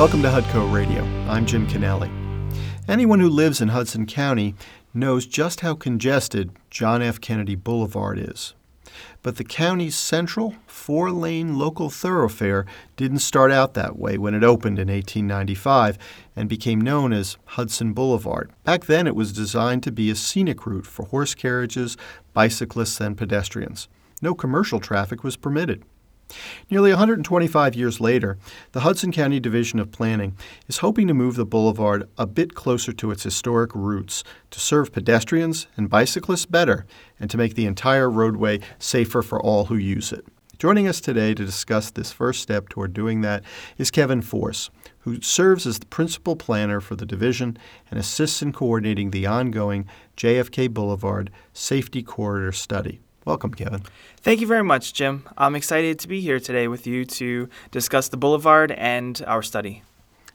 Welcome to Hudco Radio. I'm Jim Kennelly. Anyone who lives in Hudson County knows just how congested John F. Kennedy Boulevard is. But the county's central four lane local thoroughfare didn't start out that way when it opened in 1895 and became known as Hudson Boulevard. Back then, it was designed to be a scenic route for horse carriages, bicyclists, and pedestrians. No commercial traffic was permitted. Nearly 125 years later, the Hudson County Division of Planning is hoping to move the boulevard a bit closer to its historic roots to serve pedestrians and bicyclists better and to make the entire roadway safer for all who use it. Joining us today to discuss this first step toward doing that is Kevin Force, who serves as the principal planner for the division and assists in coordinating the ongoing JFK Boulevard Safety Corridor Study. Welcome, Kevin. Thank you very much, Jim. I'm excited to be here today with you to discuss the Boulevard and our study.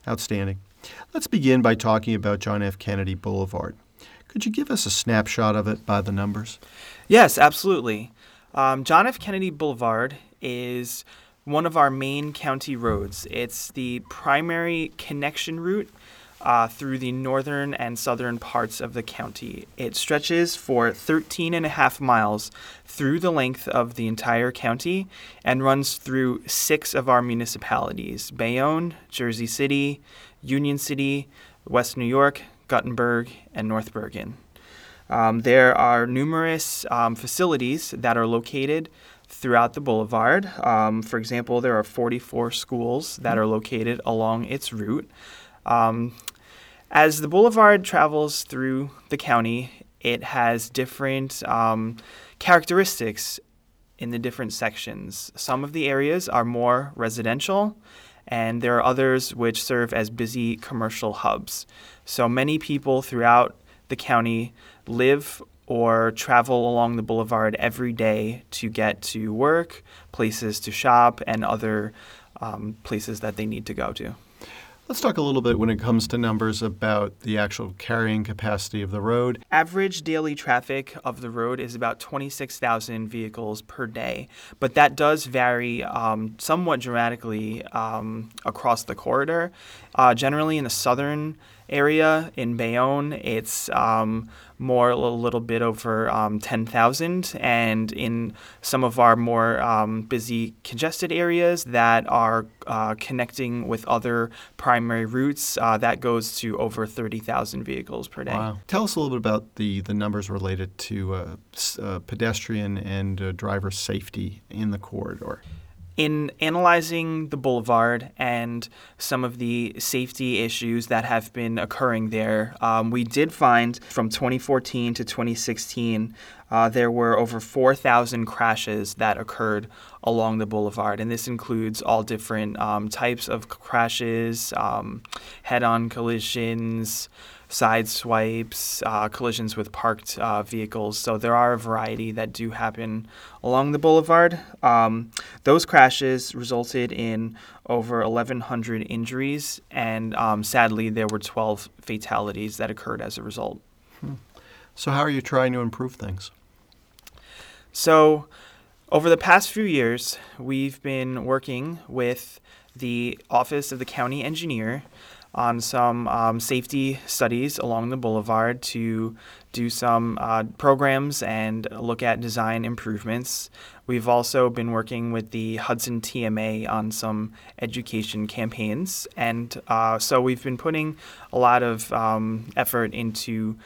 Outstanding. Let's begin by talking about John F. Kennedy Boulevard. Could you give us a snapshot of it by the numbers? Yes, absolutely. Um, John F. Kennedy Boulevard is one of our main county roads. It's the primary connection route uh, through the northern and southern parts of the county. It stretches for 13 and a half miles through the length of the entire county and runs through six of our municipalities Bayonne, Jersey City, Union City, West New York, Guttenberg, and North Bergen. Um, there are numerous um, facilities that are located throughout the boulevard. Um, for example, there are 44 schools that are located along its route. Um, as the boulevard travels through the county, it has different um, characteristics in the different sections. Some of the areas are more residential, and there are others which serve as busy commercial hubs. So many people throughout the county live or travel along the boulevard every day to get to work, places to shop, and other um, places that they need to go to. Let's talk a little bit when it comes to numbers about the actual carrying capacity of the road. Average daily traffic of the road is about 26,000 vehicles per day, but that does vary um, somewhat dramatically um, across the corridor. Uh, generally, in the southern area in Bayonne, it's um, more a little bit over um, 10,000. And in some of our more um, busy, congested areas that are uh, connecting with other primary routes, uh, that goes to over 30,000 vehicles per day. Wow. Tell us a little bit about the, the numbers related to uh, uh pedestrian and uh, driver safety in the corridor in analyzing the boulevard and some of the safety issues that have been occurring there, um, we did find from 2014 to 2016 uh, there were over 4,000 crashes that occurred along the boulevard, and this includes all different um, types of crashes, um, head-on collisions side swipes, uh, collisions with parked uh, vehicles. So there are a variety that do happen along the boulevard. Um, those crashes resulted in over 1,100 injuries, and um, sadly, there were 12 fatalities that occurred as a result. Hmm. So, how are you trying to improve things? So, over the past few years, we've been working with the Office of the County Engineer on some um, safety studies along the boulevard to do some uh, programs and look at design improvements. We've also been working with the Hudson TMA on some education campaigns. And uh, so we've been putting a lot of um, effort into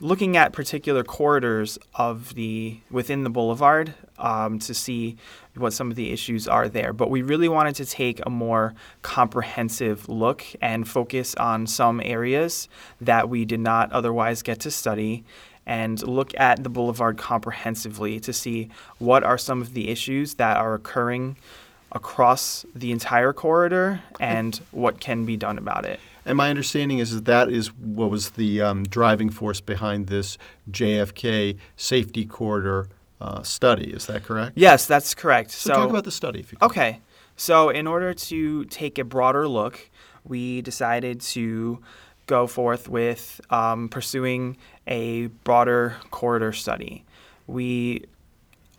looking at particular corridors of the within the boulevard um, to see what some of the issues are there. But we really wanted to take a more comprehensive look and focus on some areas that we did not otherwise get to study and look at the boulevard comprehensively to see what are some of the issues that are occurring across the entire corridor and what can be done about it. And my understanding is that that is what was the um, driving force behind this JFK safety corridor uh, study. Is that correct? Yes, that's correct. So, so talk about the study, if you could. Okay. So, in order to take a broader look, we decided to go forth with um, pursuing a broader corridor study. We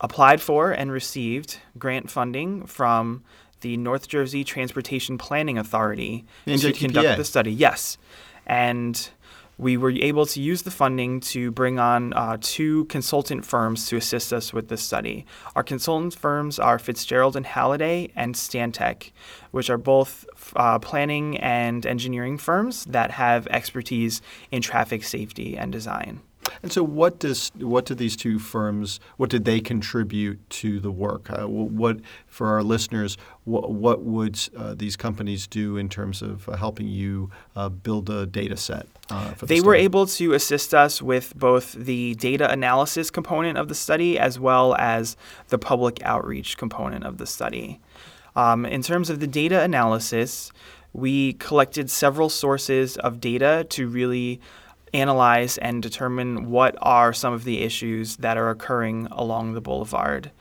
applied for and received grant funding from the North Jersey Transportation Planning Authority to conduct the study. Yes, and we were able to use the funding to bring on uh, two consultant firms to assist us with this study. Our consultant firms are Fitzgerald and Halliday and Stantec, which are both uh, planning and engineering firms that have expertise in traffic safety and design. And so, what does what do these two firms? What did they contribute to the work? Uh, what for our listeners? What, what would uh, these companies do in terms of uh, helping you uh, build a data set? uh, the They were able to assist us with both the data analysis component of the study as well as the public outreach component of the study. Um, in terms of the data analysis, we collected several sources of data to really analyze and determine what are some of the issues that are occurring along the boulevard.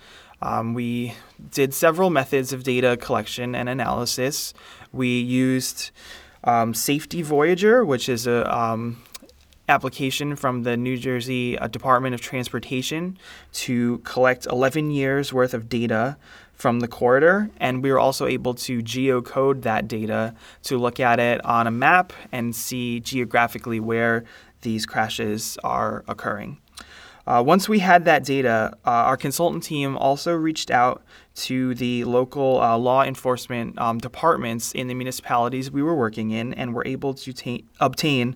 Um, we did several methods of data collection and analysis. We used um, Safety Voyager, which is a um, application from the New Jersey uh, Department of Transportation to collect 11 years worth of data from the corridor, and we were also able to geocode that data to look at it on a map and see geographically where these crashes are occurring. Uh, once we had that data, uh, our consultant team also reached out to the local uh, law enforcement um, departments in the municipalities we were working in and were able to ta- obtain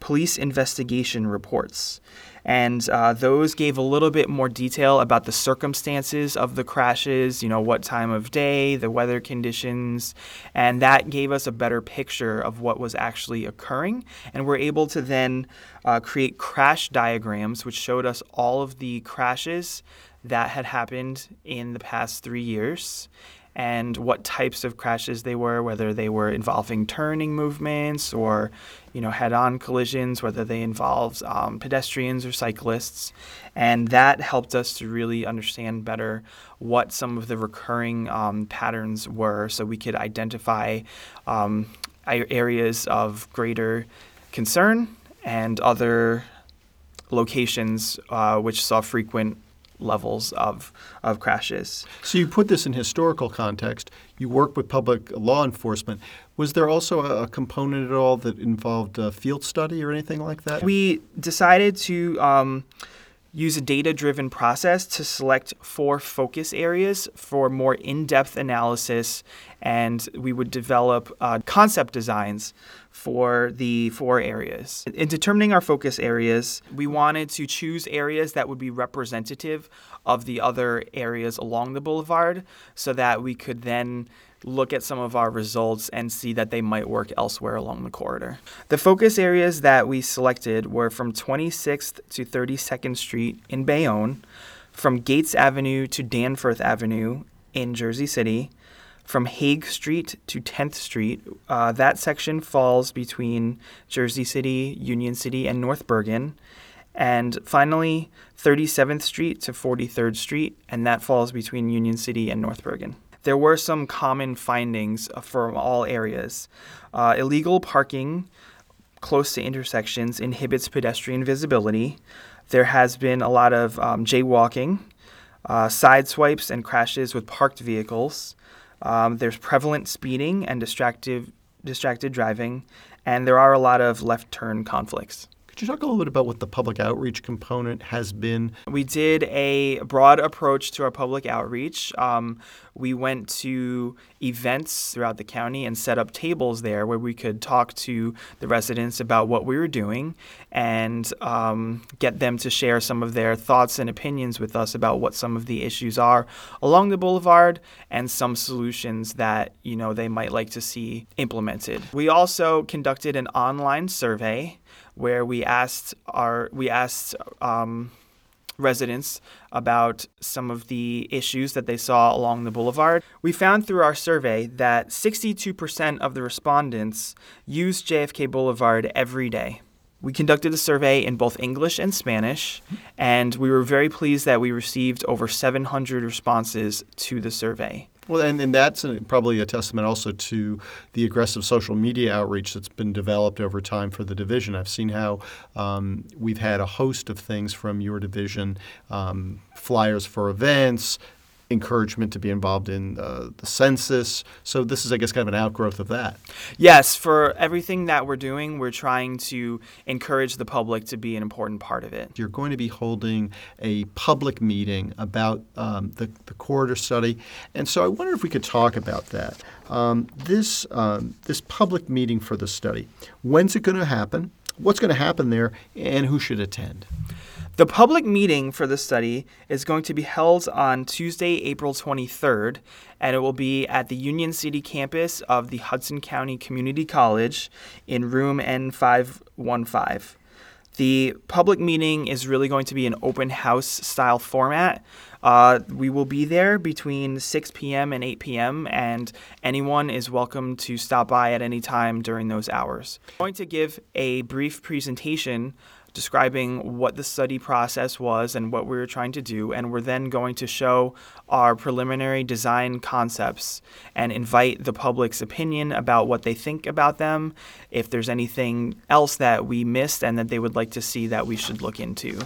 police investigation reports. And uh, those gave a little bit more detail about the circumstances of the crashes, you know, what time of day, the weather conditions, and that gave us a better picture of what was actually occurring. And we're able to then uh, create crash diagrams, which showed us all of the crashes that had happened in the past three years and what types of crashes they were, whether they were involving turning movements or, you know, head-on collisions, whether they involved um, pedestrians or cyclists, and that helped us to really understand better what some of the recurring um, patterns were, so we could identify um, areas of greater concern and other locations uh, which saw frequent levels of, of crashes. So you put this in historical context. You work with public law enforcement. Was there also a, a component at all that involved field study or anything like that? We decided to um, use a data driven process to select four focus areas for more in depth analysis, and we would develop uh, concept designs for the four areas. In determining our focus areas, we wanted to choose areas that would be representative of the other areas along the boulevard so that we could then look at some of our results and see that they might work elsewhere along the corridor. The focus areas that we selected were from 26th to 32nd Street in Bayonne, from Gates Avenue to Danforth Avenue in Jersey City, from Hague Street to 10th Street. Uh, that section falls between Jersey City, Union City, and North Bergen. And finally, 37th Street to 43rd Street, and that falls between Union City and North Bergen. There were some common findings uh, from all areas. Uh, illegal parking close to intersections inhibits pedestrian visibility. There has been a lot of um, jaywalking, uh, side swipes, and crashes with parked vehicles. Um, there's prevalent speeding and distracted, distracted driving, and there are a lot of left turn conflicts. Could you talk a little bit about what the public outreach component has been? We did a broad approach to our public outreach. Um, we went to events throughout the county and set up tables there where we could talk to the residents about what we were doing and um, get them to share some of their thoughts and opinions with us about what some of the issues are along the boulevard and some solutions that you know they might like to see implemented. We also conducted an online survey where we asked our we asked um, residents about some of the issues that they saw along the boulevard. We found through our survey that 62% of the respondents use JFK Boulevard every day. We conducted a survey in both English and Spanish, and we were very pleased that we received over 700 responses to the survey. Well, and, and that's probably a testament also to the aggressive social media outreach that's been developed over time for the division. I've seen how um, we've had a host of things from your division um, flyers for events, encouragement to be involved in uh, the census. So this is, I guess, kind of an outgrowth of that. Yes, for everything that we're doing, we're trying to encourage the public to be an important part of it. You're going to be holding a public meeting about um, the, the corridor study, and so I wonder if we could talk about that. Um, this um, this public meeting for the study, when's it going to happen? What's going to happen there, and who should attend? The public meeting for the study is going to be held on Tuesday, April 23rd, and it will be at the Union City campus of the Hudson County Community College in room N515. The public meeting is really going to be an open house style format. Uh, we will be there between 6 p.m. and 8 p.m., and anyone is welcome to stop by at any time during those hours. I'm going to give a brief presentation describing what the study process was and what we were trying to do, and we're then going to show our preliminary design concepts and invite the public's opinion about what they think about them, if there's anything else that we missed and that they would like to see that we should look into.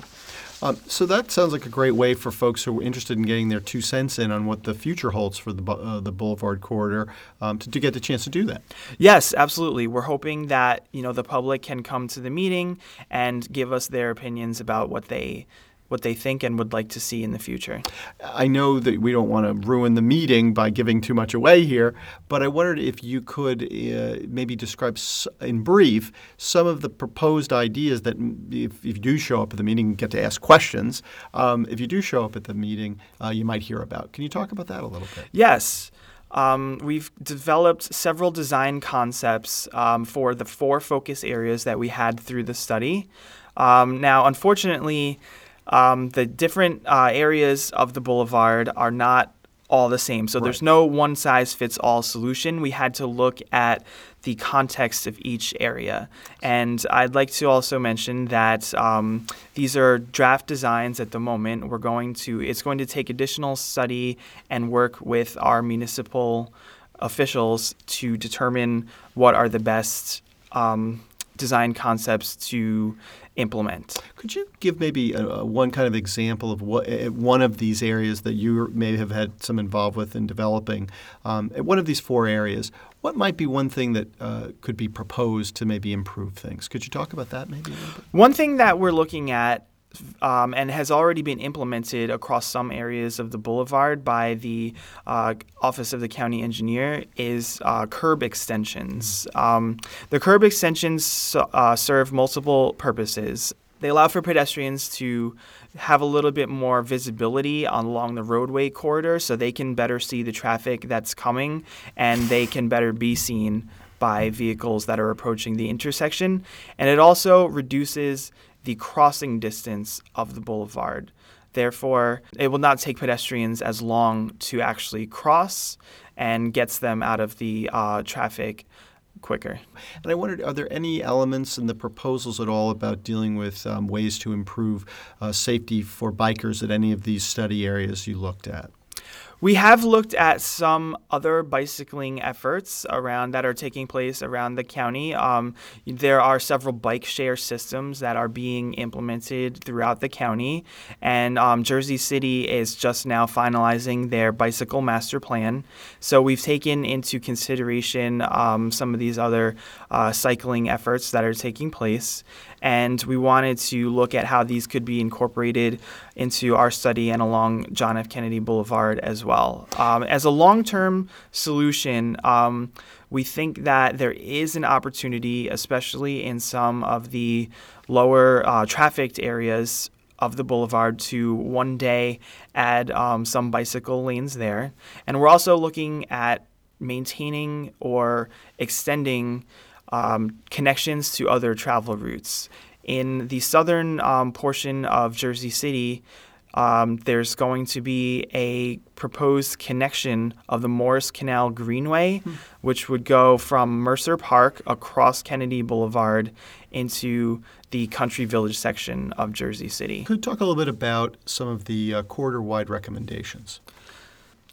Um, so that sounds like a great way for folks who are interested in getting their two cents in on what the future holds for the uh, the Boulevard corridor um, to, to, get the chance to do that. Yes, absolutely. We're hoping that you know the public can come to the meeting and give us their opinions about what they what they think and would like to see in the future. I know that we don't want to ruin the meeting by giving too much away here, but I wondered if you could uh, maybe describe in brief some of the proposed ideas that, if, if, you do show up at the meeting, and get to ask questions. Um, if you do show up at the meeting, uh, you might hear about. Can you talk about that a little bit? Yes. Um, we've developed several design concepts um, for the four focus areas that we had through the study. Um, now, unfortunately, um, the different uh, areas of the boulevard are not all the same. So right. there's no one size fits all solution. We had to look at the context of each area. And I'd like to also mention that um, these are draft designs at the moment. We're going to, it's going to take additional study and work with our municipal officials to determine what are the best um, design concepts to implement. Could you give maybe a, a one kind of example of what one of these areas that you may have had some involved with in developing? Um, one of these four areas, what might be one thing that uh, could be proposed to maybe improve things? Could you talk about that maybe a bit? One thing that we're looking at um, and has already been implemented across some areas of the boulevard by the uh, Office of the County Engineer is uh, curb extensions. Um, the curb extensions uh, serve multiple purposes. They allow for pedestrians to have a little bit more visibility along the roadway corridor so they can better see the traffic that's coming and they can better be seen by vehicles that are approaching the intersection. And it also reduces the crossing distance of the boulevard. Therefore, it will not take pedestrians as long to actually cross and gets them out of the uh, traffic quicker. And I wondered, are there any elements in the proposals at all about dealing with um, ways to improve uh, safety for bikers at any of these study areas you looked at? We have looked at some other bicycling efforts around that are taking place around the county. Um, there are several bike share systems that are being implemented throughout the county, and um, Jersey City is just now finalizing their bicycle master plan. So we've taken into consideration um, some of these other uh, cycling efforts that are taking place, and we wanted to look at how these could be incorporated into our study and along John F. Kennedy Boulevard as well. Um, as a long term solution, um, we think that there is an opportunity, especially in some of the lower uh, trafficked areas of the boulevard to one day add um, some bicycle lanes there. And we're also looking at maintaining or extending um, connections to other travel routes. In the southern um, portion of Jersey City, um, there's going to be a proposed connection of the Morris Canal Greenway, hmm. which would go from Mercer Park across Kennedy Boulevard into the Country Village section of Jersey City. Could you talk a little bit about some of the uh, corridor wide recommendations?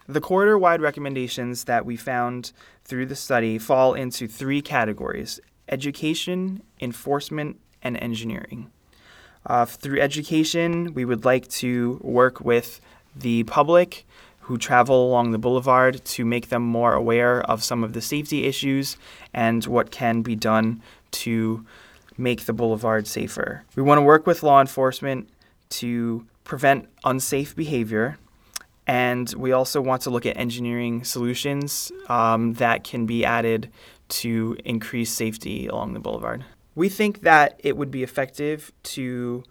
The corridor wide recommendations that we found through the study fall into three categories education, enforcement, and engineering. Uh, through education, we would like to work with the public who travel along the boulevard to make them more aware of some of the safety issues and what can be done to make the boulevard safer. We want to work with law enforcement to prevent unsafe behavior. And we also want to look at engineering solutions um, that can be added to increase safety along the boulevard. We think that it would be effective to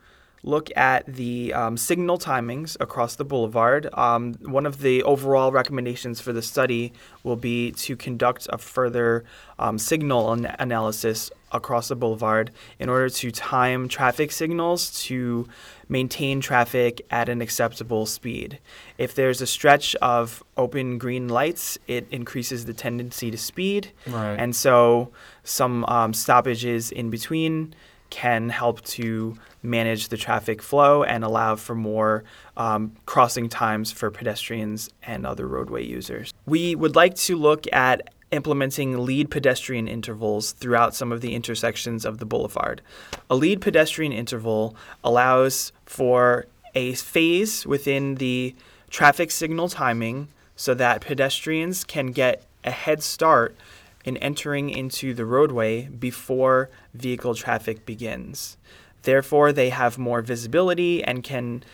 look at the um, signal timings across the boulevard. Um, one of the overall recommendations for the study will be to conduct a further um, signal an- analysis across the boulevard in order to time traffic signals to maintain traffic at an acceptable speed. If there's a stretch of open green lights, it increases the tendency to speed. Right. And so some um, stoppages in between can help to manage the traffic flow and allow for more um, crossing times for pedestrians and other roadway users. We would like to look at implementing lead pedestrian intervals throughout some of the intersections of the boulevard. A lead pedestrian interval allows for a phase within the traffic signal timing so that pedestrians can get a head start in entering into the roadway before vehicle traffic begins. Therefore, they have more visibility and can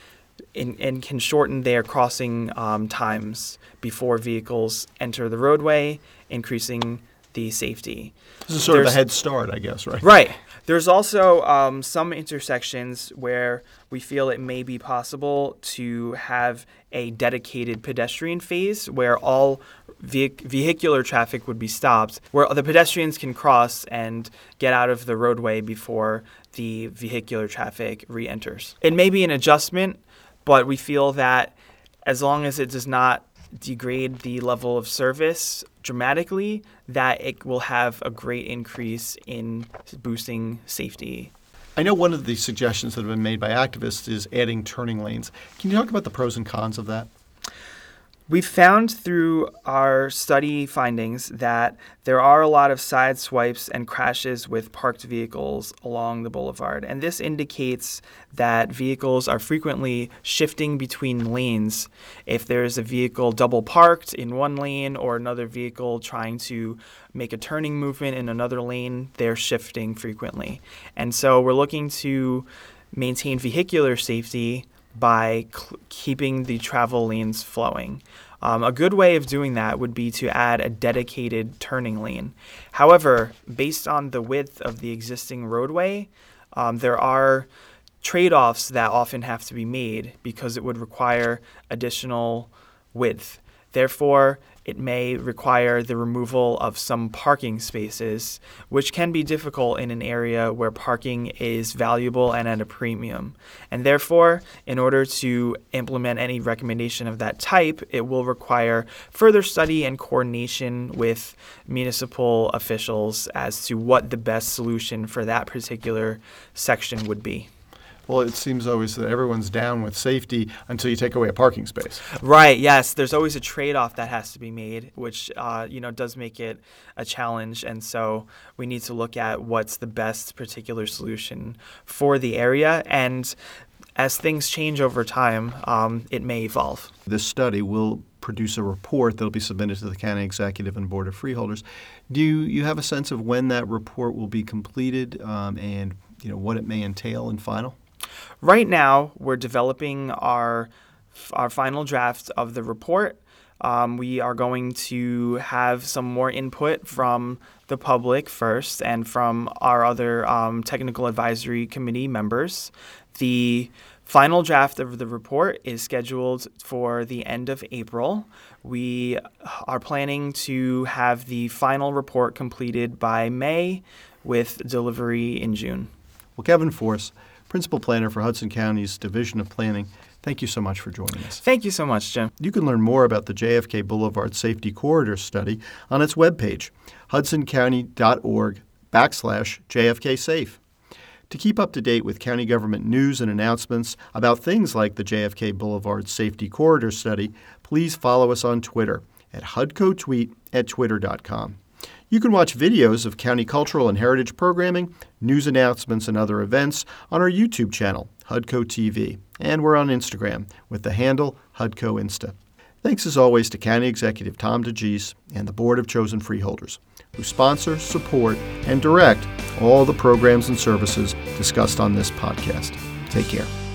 in, and can shorten their crossing um, times before vehicles enter the roadway, increasing the safety. This is sort of a head start, I guess, right? Right. There's also um, some intersections where we feel it may be possible to have a dedicated pedestrian phase where all vehic- vehicular traffic would be stopped, where the pedestrians can cross and get out of the roadway before the vehicular traffic re enters. It may be an adjustment, but we feel that as long as it does not degrade the level of service dramatically, that it will have a great increase in boosting safety. I know one of the suggestions that have been made by activists is adding turning lanes. Can you talk about the pros and cons of that? We've found through our study findings that there are a lot of side swipes and crashes with parked vehicles along the boulevard. And this indicates that vehicles are frequently shifting between lanes. If there's a vehicle double parked in one lane or another vehicle trying to make a turning movement in another lane, they're shifting frequently. And so we're looking to maintain vehicular safety by cl- keeping the travel lanes flowing. Um, a good way of doing that would be to add a dedicated turning lane. However, based on the width of the existing roadway, um, there are trade offs that often have to be made because it would require additional width. Therefore, it may require the removal of some parking spaces, which can be difficult in an area where parking is valuable and at a premium. And therefore, in order to implement any recommendation of that type, it will require further study and coordination with municipal officials as to what the best solution for that particular section would be. Well, it seems always that everyone's down with safety until you take away a parking space. Right. Yes. There's always a trade-off that has to be made, which uh, you know does make it a challenge, and so we need to look at what's the best particular solution for the area. And as things change over time, um, it may evolve. This study will produce a report that will be submitted to the county executive and board of freeholders. Do you, you have a sense of when that report will be completed um, and you know what it may entail in final? Right now, we're developing our our final draft of the report. Um, we are going to have some more input from the public first and from our other um, technical advisory committee members. The final draft of the report is scheduled for the end of April. We are planning to have the final report completed by May with delivery in June. Well, Kevin Force, Principal Planner for Hudson County's Division of Planning, thank you so much for joining us. Thank you so much, Jim. You can learn more about the JFK Boulevard Safety Corridor Study on its webpage, hudsoncounty.org backslash JFK Safe. To keep up to date with county government news and announcements about things like the JFK Boulevard Safety Corridor Study, please follow us on Twitter at HUDCOTweet at twitter.com. You can watch videos of county cultural and heritage programming, news announcements, and other events on our YouTube channel, HUDCO TV, and we're on Instagram with the handle HUDCO Insta. Thanks as always to County Executive Tom DeGise and the Board of Chosen Freeholders, who sponsor, support, and direct all the programs and services discussed on this podcast. Take care.